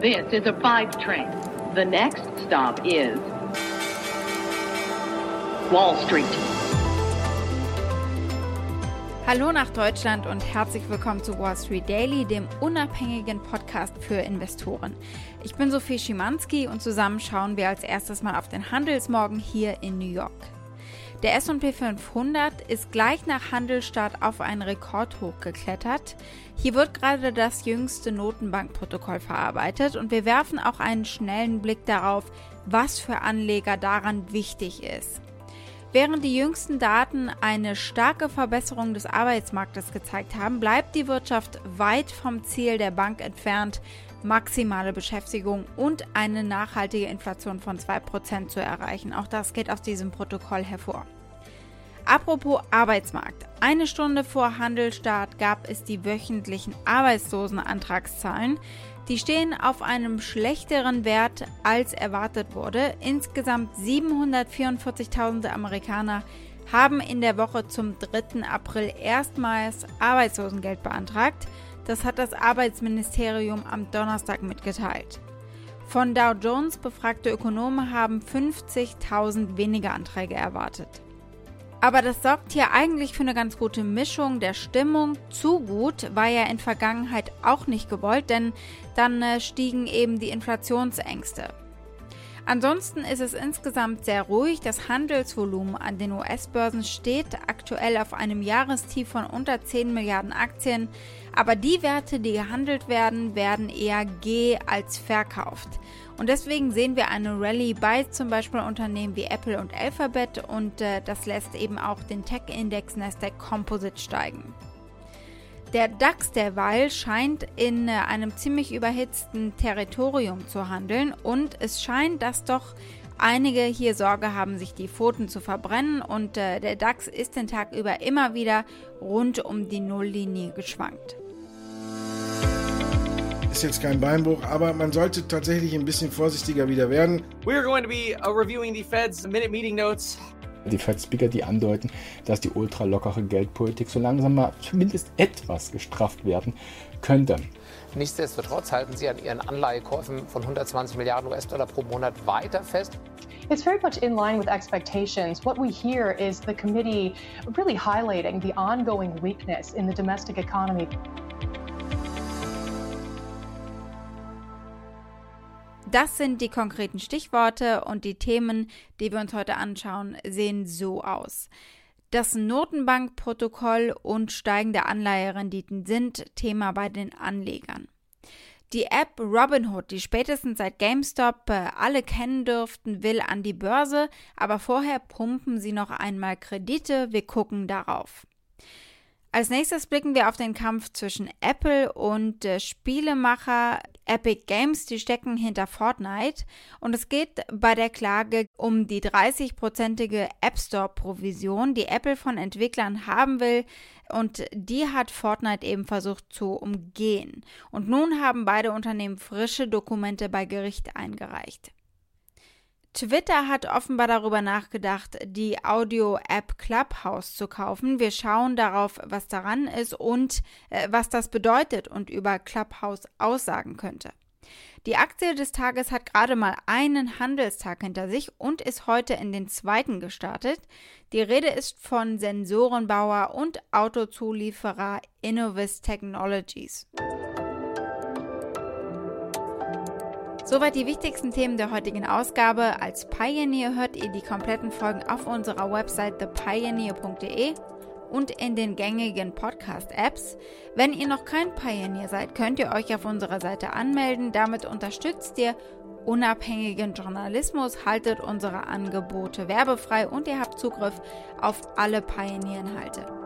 This is a five train. The next stop is Wall Street. Hallo nach Deutschland und herzlich willkommen zu Wall Street Daily, dem unabhängigen Podcast für Investoren. Ich bin Sophie Schimanski und zusammen schauen wir als erstes mal auf den Handelsmorgen hier in New York. Der SP 500 ist gleich nach Handelsstart auf einen Rekordhoch geklettert. Hier wird gerade das jüngste Notenbankprotokoll verarbeitet und wir werfen auch einen schnellen Blick darauf, was für Anleger daran wichtig ist. Während die jüngsten Daten eine starke Verbesserung des Arbeitsmarktes gezeigt haben, bleibt die Wirtschaft weit vom Ziel der Bank entfernt, maximale Beschäftigung und eine nachhaltige Inflation von 2% zu erreichen. Auch das geht aus diesem Protokoll hervor. Apropos Arbeitsmarkt. Eine Stunde vor Handelstart gab es die wöchentlichen Arbeitslosenantragszahlen. Die stehen auf einem schlechteren Wert als erwartet wurde. Insgesamt 744.000 Amerikaner haben in der Woche zum 3. April erstmals Arbeitslosengeld beantragt. Das hat das Arbeitsministerium am Donnerstag mitgeteilt. Von Dow Jones befragte Ökonomen haben 50.000 weniger Anträge erwartet. Aber das sorgt hier eigentlich für eine ganz gute Mischung der Stimmung. Zu gut war ja in Vergangenheit auch nicht gewollt, denn dann äh, stiegen eben die Inflationsängste. Ansonsten ist es insgesamt sehr ruhig. Das Handelsvolumen an den US-Börsen steht aktuell auf einem Jahrestief von unter 10 Milliarden Aktien. Aber die Werte, die gehandelt werden, werden eher G als verkauft. Und deswegen sehen wir eine Rallye bei zum Beispiel Unternehmen wie Apple und Alphabet und äh, das lässt eben auch den Tech-Index Nasdaq Composite steigen. Der DAX derweil scheint in äh, einem ziemlich überhitzten Territorium zu handeln und es scheint, dass doch einige hier Sorge haben, sich die Pfoten zu verbrennen und äh, der DAX ist den Tag über immer wieder rund um die Nulllinie geschwankt. Ist jetzt kein Beinbruch, aber man sollte tatsächlich ein bisschen vorsichtiger wieder werden. We are going to be uh, reviewing the Fed's minute meeting notes die Fed-Speaker, die andeuten, dass die ultralockere Geldpolitik so langsam mal zumindest etwas gestrafft werden könnte. Nichtsdestotrotz halten sie an ihren Anleihekäufen von 120 Milliarden US-Dollar pro Monat weiter fest. It's very much in line with expectations. What we hear is the committee really highlighting the ongoing weakness in the domestic economy. Das sind die konkreten Stichworte und die Themen, die wir uns heute anschauen, sehen so aus. Das Notenbankprotokoll und steigende Anleiherenditen sind Thema bei den Anlegern. Die App Robinhood, die spätestens seit GameStop äh, alle kennen dürften, will an die Börse, aber vorher pumpen sie noch einmal Kredite. Wir gucken darauf. Als nächstes blicken wir auf den Kampf zwischen Apple und äh, Spielemacher Epic Games, die stecken hinter Fortnite. Und es geht bei der Klage um die 30-prozentige App Store-Provision, die Apple von Entwicklern haben will. Und die hat Fortnite eben versucht zu umgehen. Und nun haben beide Unternehmen frische Dokumente bei Gericht eingereicht. Twitter hat offenbar darüber nachgedacht, die Audio-App Clubhouse zu kaufen. Wir schauen darauf, was daran ist und äh, was das bedeutet und über Clubhouse aussagen könnte. Die Aktie des Tages hat gerade mal einen Handelstag hinter sich und ist heute in den zweiten gestartet. Die Rede ist von Sensorenbauer und Autozulieferer Innovis Technologies. Soweit die wichtigsten Themen der heutigen Ausgabe. Als Pioneer hört ihr die kompletten Folgen auf unserer Website thepioneer.de und in den gängigen Podcast-Apps. Wenn ihr noch kein Pioneer seid, könnt ihr euch auf unserer Seite anmelden. Damit unterstützt ihr unabhängigen Journalismus, haltet unsere Angebote werbefrei und ihr habt Zugriff auf alle Pioneer-Inhalte.